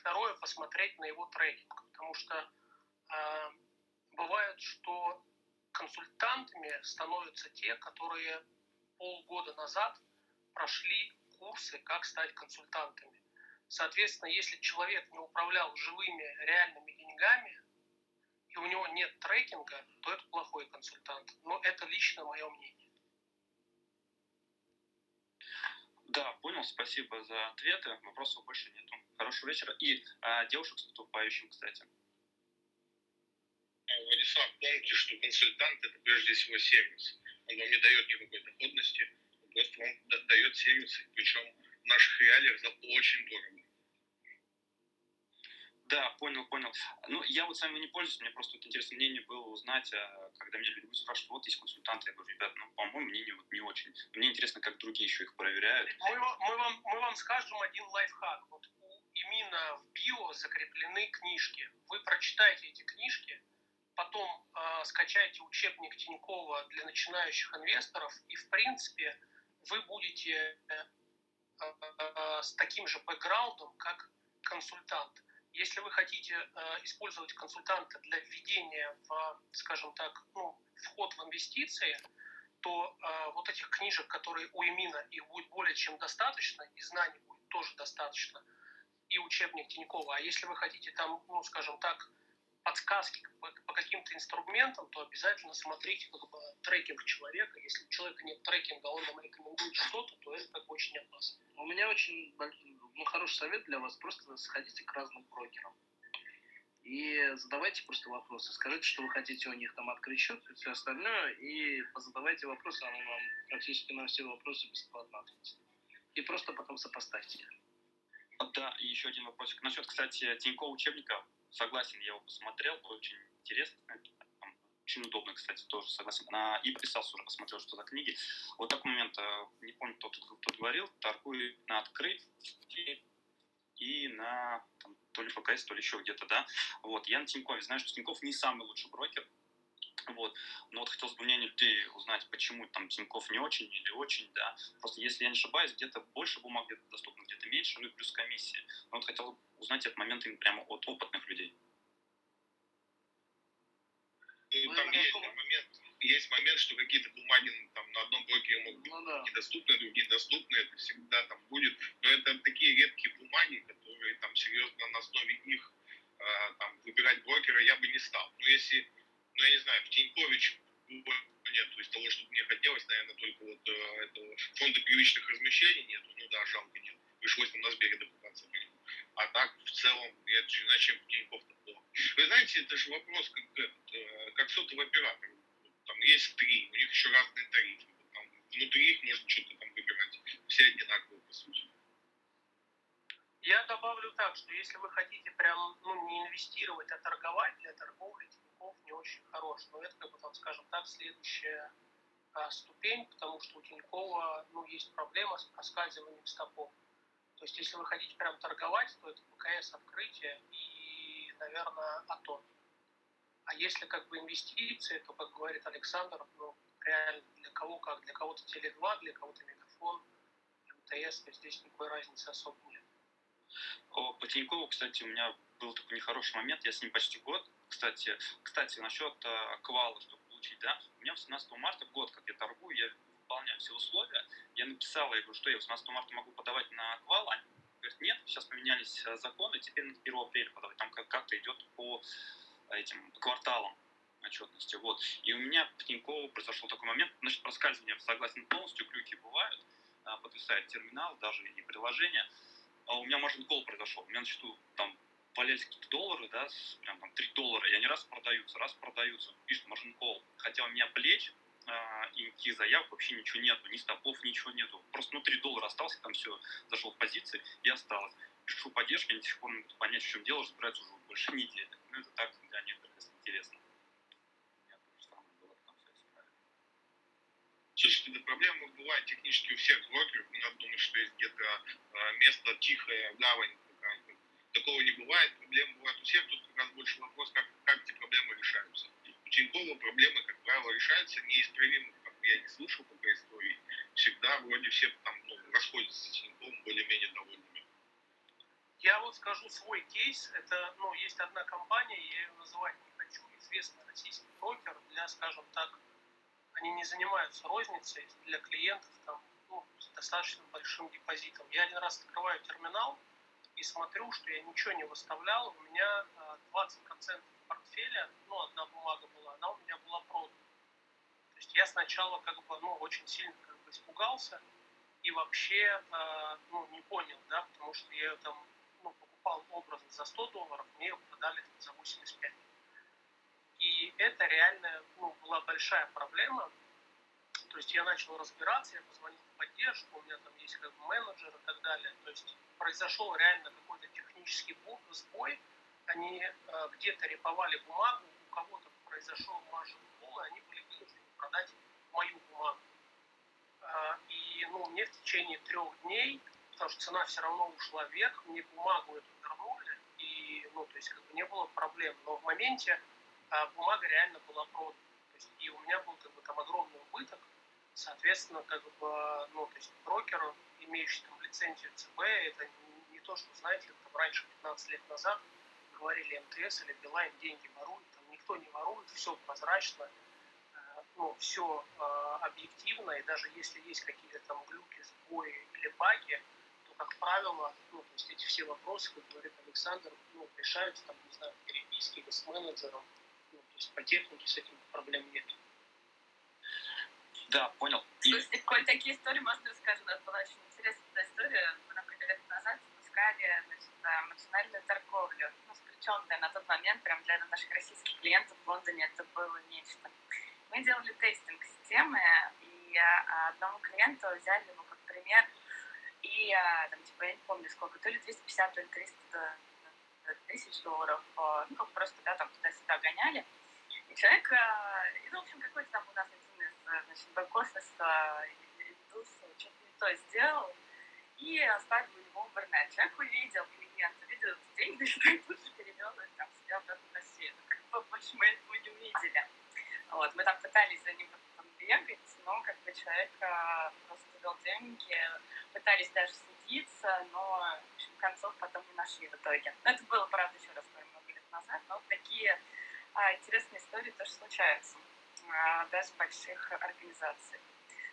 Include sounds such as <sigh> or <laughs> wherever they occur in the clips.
второе, посмотреть на его трекинг, потому что э, бывает, что консультантами становятся те, которые полгода назад прошли курсы, как стать консультантами. Соответственно, если человек не управлял живыми реальными деньгами, и у него нет трекинга, то это плохой консультант. Но это лично мое мнение. Понял, спасибо за ответы. Вопросов больше нету. Хорошего вечера. И а, девушек с наступающим, кстати. А, Владислав, помните, что консультант это прежде всего сервис. Он вам не дает никакой доходности, просто вам дает сервис, причем в наших реалиях за очень дорого. Да, понял, понял. Ну, я вот сами не пользуюсь, мне просто вот интересное мнение было узнать, а, когда меня люди спрашивают, вот есть консультанты, я говорю, ребят, ну, по моему мнению, вот не очень. Мне интересно, как другие еще их проверяют. Мы, мы, вам, мы вам скажем один лайфхак. Вот именно в био закреплены книжки. Вы прочитайте эти книжки, потом э, скачайте учебник Тинькова для начинающих инвесторов, и, в принципе, вы будете э, э, с таким же бэкграундом, как консультант. Если вы хотите э, использовать консультанта для введения в, скажем так, ну, вход в инвестиции, то э, вот этих книжек, которые у Эмина, их будет более чем достаточно, и знаний будет тоже достаточно, и учебник Тинькова. А если вы хотите там, ну, скажем так, подсказки по, по каким-то инструментам, то обязательно смотрите как бы, трекинг человека. Если у человека нет трекинга, он вам рекомендует что-то, это как очень опасно. У меня очень ну, хороший совет для вас. Просто сходите к разным брокерам. И задавайте просто вопросы. Скажите, что вы хотите у них там открыть счет и все остальное. И позадавайте вопросы, они вам практически на все вопросы бесплатно ответят. И просто потом сопоставьте их. Да, и еще один вопросик. Насчет, кстати, Тинькофф учебника. Согласен, я его посмотрел, очень интересно. Очень удобно, кстати, тоже согласен. И писался уже, посмотрел, что за книги. Вот такой момент, э, не помню, кто тут, кто говорил, торгует на открытие и на там, то ли ПКС, то ли еще где-то, да. Вот, я на Тинькове знаю, что Тиньков не самый лучший брокер, вот. Но вот хотелось бы мнение людей узнать, почему там Тиньков не очень или очень, да. Просто если я не ошибаюсь, где-то больше бумаг где-то доступно, где-то меньше, ну и плюс комиссия. Но вот хотел узнать этот момент прямо от опытных людей. Ну, там есть момент, есть момент, что какие-то бумаги там на одном блоке могут быть ну, да. недоступны, другие доступны, это всегда там будет. Но это такие редкие бумаги, которые там серьезно на основе их э, там, выбирать брокера я бы не стал. Но если ну, я не знаю, в Тинькович нет, то есть того, что мне хотелось, наверное, только вот э, этого фонда первичных размещений нет, ну да, жалко нет, пришлось там на Сбере допытаться. А так, в целом, я чем Тинькофф-то плохо. Вы знаете, это же вопрос, как, э, как сотовый оператор. Там есть три, у них еще разные тарифы. Там, внутри их можно что-то там выбирать. Все одинаковые, по сути. Я добавлю так, что если вы хотите прям ну, не инвестировать, а торговать для торговли, Тинькофф не очень хорош. Но это, как бы там, скажем так, следующая а, ступень, потому что у Тинькова ну, есть проблема с проскальзыванием стопов. То есть, если вы хотите прям торговать, то это ПКС открытие и, наверное, АТО. А если как бы инвестиции, то, как говорит Александр, ну, реально для кого как, для кого-то Теле2, для кого-то Мегафон, МТС, то здесь никакой разницы особо нет. По Тинькову, кстати, у меня был такой нехороший момент, я с ним почти год, кстати, кстати, насчет э, квала, чтобы получить, да, у меня 18 марта год, как я торгую, я выполняю все условия, я написал, я говорю, что я 18 марта могу подавать на квал, они говорят, нет, сейчас поменялись э, законы, теперь на 1 апреля подавать, там как-то идет по этим кварталам отчетности, вот. И у меня по Тинькову произошел такой момент, значит, проскальзывание согласен полностью, глюки бывают, э, подвисает терминал, даже и приложение, а у меня маржин кол произошел. У меня на счету там валялись какие-то доллары, да, прям там 3 доллара, и они раз продаются, раз продаются, пишет маржин кол. Хотя у меня плеч э, и никаких заявок вообще ничего нету, ни стопов, ничего нету. Просто ну 3 доллара остался, там все, зашел в позиции и осталось. Пишу поддержки, они до сих пор не понять, в чем дело, разбираются уже больше недели. Ну это так для некоторых интересно. Слушайте, да проблема бывает технически у всех блогеров. Не надо думать, что есть где-то э, место тихое, гавань Такого не бывает. Проблемы бывают у всех. Тут как раз больше вопрос, как, как эти проблемы решаются. У Тинькова проблемы, как правило, решаются неисправимо. Как я не слышал пока истории. Всегда вроде все там ну, расходятся с Тиньковым более-менее довольными. Я вот скажу свой кейс. Это, ну, есть одна компания, я ее называть не хочу, известный российский брокер для, скажем так, они не занимаются розницей для клиентов там, ну, с достаточно большим депозитом. Я один раз открываю терминал и смотрю, что я ничего не выставлял. У меня 20% портфеля, ну, одна бумага была, она у меня была продана. То есть я сначала как бы, ну, очень сильно как бы испугался и вообще, э, ну, не понял, да, потому что я ее там, ну, покупал образно за 100 долларов, мне ее продали за 85. И это реально ну, была большая проблема. То есть я начал разбираться, я позвонил в поддержку, у меня там есть как бы менеджер и так далее. То есть произошел реально какой-то технический сбой. Они э, где-то реповали бумагу, у кого-то произошел маржин пол, и они были вынуждены продать мою бумагу. Э, и ну, мне в течение трех дней, потому что цена все равно ушла вверх, мне бумагу эту вернули, и ну, то есть как бы не было проблем. Но в моменте а бумага реально была продана. То есть, и у меня был как бы, там огромный убыток. Соответственно, как бы, ну, то есть брокер, имеющий там лицензию ЦБ, это не, то, что, знаете, там раньше, 15 лет назад, говорили МТС или Билайн деньги воруют, там никто не ворует, все прозрачно, э, ну, все э, объективно, и даже если есть какие-то там глюки, сбои или баги, как правило, ну, то есть эти все вопросы, как говорит Александр, ну, решаются, там, не знаю, в переписке или с менеджером, есть по технике с этим проблем нет. Да, понял. Слушайте, коль такие истории можно рассказать. У нас была очень интересная история. Мы много лет назад запускали значит, маржинальную торговлю. Ну, сплеченная на тот момент, прям для наших российских клиентов в Лондоне это было нечто. Мы делали тестинг системы, и а, одному клиенту взяли его как пример, и а, там, типа, я не помню сколько, то ли 250, то ли 300 тысяч долларов, ну, как просто, да, там туда-сюда гоняли. И человек, э, и, ну, в общем, какой-то там у нас один из, э, значит, бэк-офис что-то не то сделал, и оставил его в интернет. Человек увидел клиент, увидел эти деньги, <laughs> что и тут же перевел их там себе обратно в Россию. Ну, как бы больше мы этого не увидели. Вот, мы там пытались за ним бегать, но как бы человек э, просто вел деньги, пытались даже судиться, но в общем, концов потом не нашли в итоге. Но это было, правда, еще раз много лет назад, но вот такие а, интересные истории тоже случаются, а, даже больших организациях,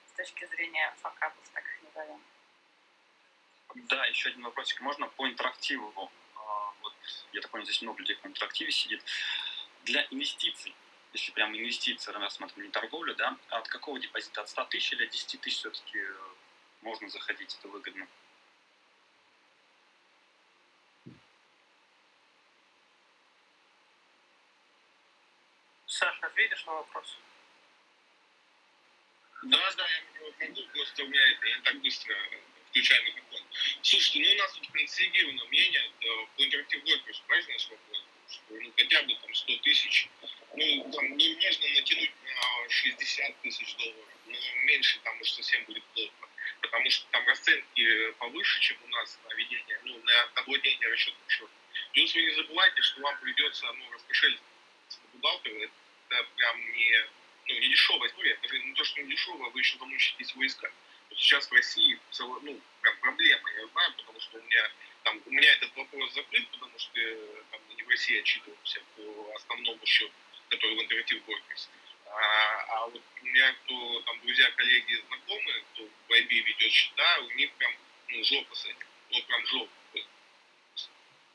с точки зрения факапов, так их назовем. Да, еще один вопросик. Можно по интерактиву? А, вот, я так понял, здесь много людей по интерактиве сидит. Для инвестиций, если прям инвестиции рассматриваем не торговлю, да, от какого депозита? От 100 тысяч или от 10 тысяч все-таки можно заходить, это выгодно? Саша, ответишь на вопрос? Да, да, я могу, просто у меня это, я не так быстро включаю микрофон. Слушайте, ну у нас тут консолидировано мнение по интерактив Workers, правильно? Что, ну, хотя бы там 100 тысяч, ну, там, ну, можно натянуть на 60 тысяч долларов, но меньше там уж совсем будет плохо, потому что там расценки повыше, чем у нас на ведение, ну, на, на владение расчетным счетом. Плюс вы не забывайте, что вам придется, ну, раскошелиться бухгалтеру, это прям не, ну, не дешевая история. Даже не то, что не дешевая, вы еще замучитесь его искать. Вот сейчас в России целая, ну, прям проблема, я знаю, потому что у меня там, у меня этот вопрос закрыт, потому что там, не в России отчитываемся по основному счету, который в интерактив Workers. А, а вот у меня кто там друзья, коллеги, знакомые, кто в IB ведет счета, у них прям ну, жопа с этим. Ну, прям жопа.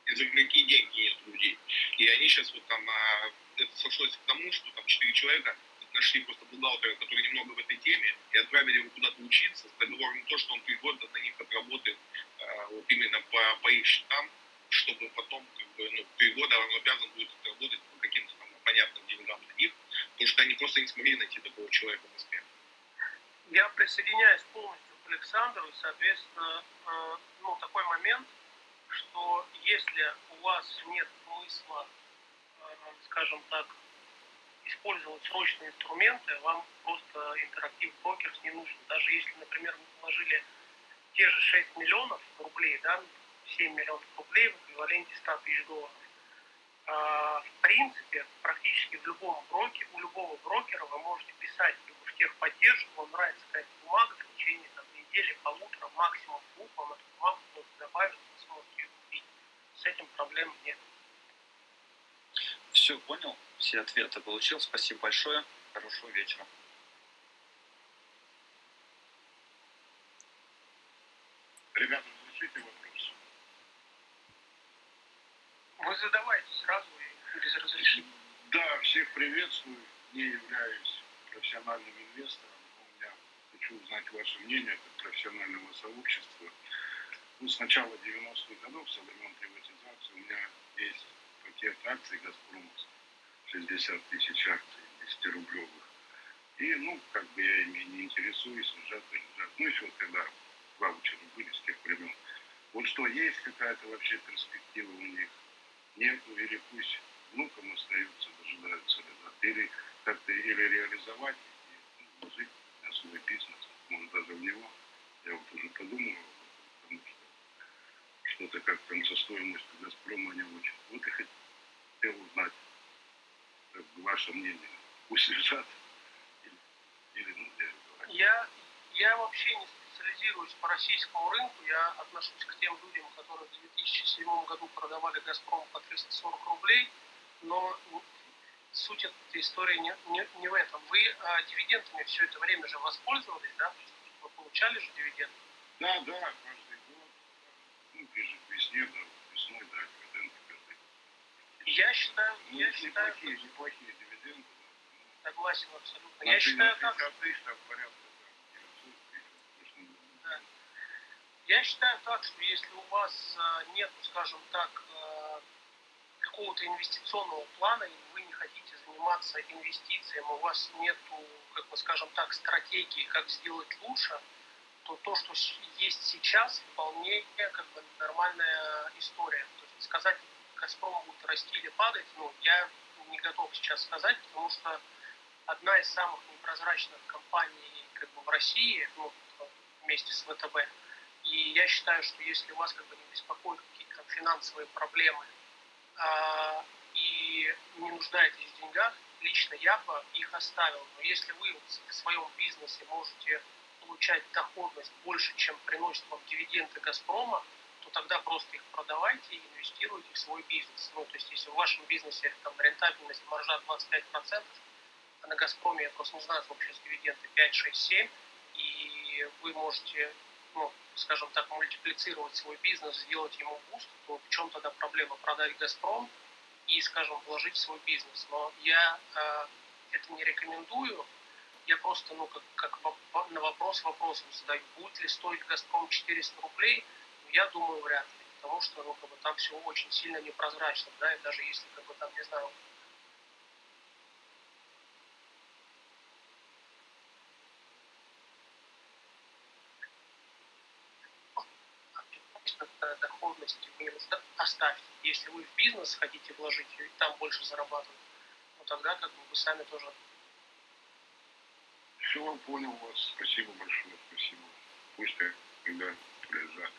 Из-за какие деньги нет у людей. И они сейчас вот там а, это сошлось к тому, что там четыре человека нашли просто бухгалтера, который немного в этой теме, и отправили его куда-то учиться с договором то, что он три года на них отработает э, вот именно по, по их счетам, чтобы потом как бы, ну, три года он обязан будет отработать по каким-то там понятным деньгам для них, потому что они просто не смогли найти такого человека в Москве. Я присоединяюсь полностью к Александру, соответственно, э, ну, такой момент, что если у вас нет смысла скажем так, использовать срочные инструменты, вам просто интерактив брокерс не нужен. Даже если, например, вы вложили те же 6 миллионов рублей, да, 7 миллионов рублей в эквиваленте 100 тысяч долларов, в принципе, практически в любом брокере, у любого брокера вы можете писать в техподдержку, вам нравится какая-то бумага, в течение там, недели, полутора, максимум двух, вам эту бумагу добавят, вы сможете ее купить. с этим проблем нет. Все понял, все ответы получил. Спасибо большое. Хорошего вечера. Ребята, разрешите вопрос? Вы задавайте сразу и без разрешения. Да, всех приветствую. Не являюсь профессиональным инвестором. У меня хочу узнать ваше мнение как профессионального сообщества. Ну, с начала 90-х годов, со времен приватизации, у меня есть пакет акций «Газпрома», 60 тысяч акций 10-рублевых. И, ну, как бы я ими не интересуюсь, лежат и лежат. Ну, еще вот когда ваучеры были с тех времен. Вот что, есть какая-то вообще перспектива у них? Нет, или пусть внукам остаются, дожидаются лежат. Или как-то или реализовать, и ну, свой бизнес, может даже в него. Я вот уже подумал, потому что что-то как там со стоимостью Газпрома не очень. Вот и хотел узнать, как бы ваше мнение. Пусть лежат или, или ну, я, я вообще не специализируюсь по российскому рынку, я отношусь к тем людям, которые в 2007 году продавали «Газпром» по 340 рублей, но суть этой истории не, не, не в этом. Вы а, дивидендами все это время же воспользовались, да? То есть вы получали же дивиденды? Да, да, каждый год. Ну, ближе к весне, да, весной, да, дивиденды каждый год. Я считаю... Ну, я считаю неплохие, дивиденды, да. Согласен абсолютно. Я считаю так... Тысяч, там, порядка, Я считаю так, что если у вас а, нет, скажем так, а, какого-то инвестиционного плана, и вы не хотите заниматься инвестициями, у вас нет, как бы скажем так, стратегии, как сделать лучше, то то, что есть сейчас, вполне как бы нормальная история. То есть сказать, Газпром будет расти или падать, ну, я не готов сейчас сказать, потому что одна из самых непрозрачных компаний как бы в России, ну, вместе с ВТБ, и я считаю, что если вас как бы не беспокоят какие-то финансовые проблемы а, и не нуждаетесь в деньгах, лично я бы их оставил. Но если вы в своем бизнесе можете получать доходность больше, чем приносит вам дивиденды Газпрома, то тогда просто их продавайте и инвестируйте в свой бизнес. Ну, то есть, если в вашем бизнесе там, рентабельность маржа 25%, а на Газпроме, я просто не знаю, сколько сейчас дивиденды, 5, 6, 7, и вы можете ну, скажем так, мультиплицировать свой бизнес, сделать ему boost, то в чем тогда проблема? Продать «Газпром» и, скажем, вложить в свой бизнес. Но я э, это не рекомендую, я просто, ну, как, как на вопрос вопросом задаю, будет ли стоить «Газпром» 400 рублей, ну, я думаю, вряд ли, потому что, ну, как бы там все очень сильно непрозрачно, да, и даже если, как бы, там, не знаю, доходности вы оставьте. Если вы в бизнес хотите вложить и там больше зарабатывать, ну тогда как бы вы сами тоже. Все, понял вас. Спасибо большое. Спасибо. Пусть тогда лежат.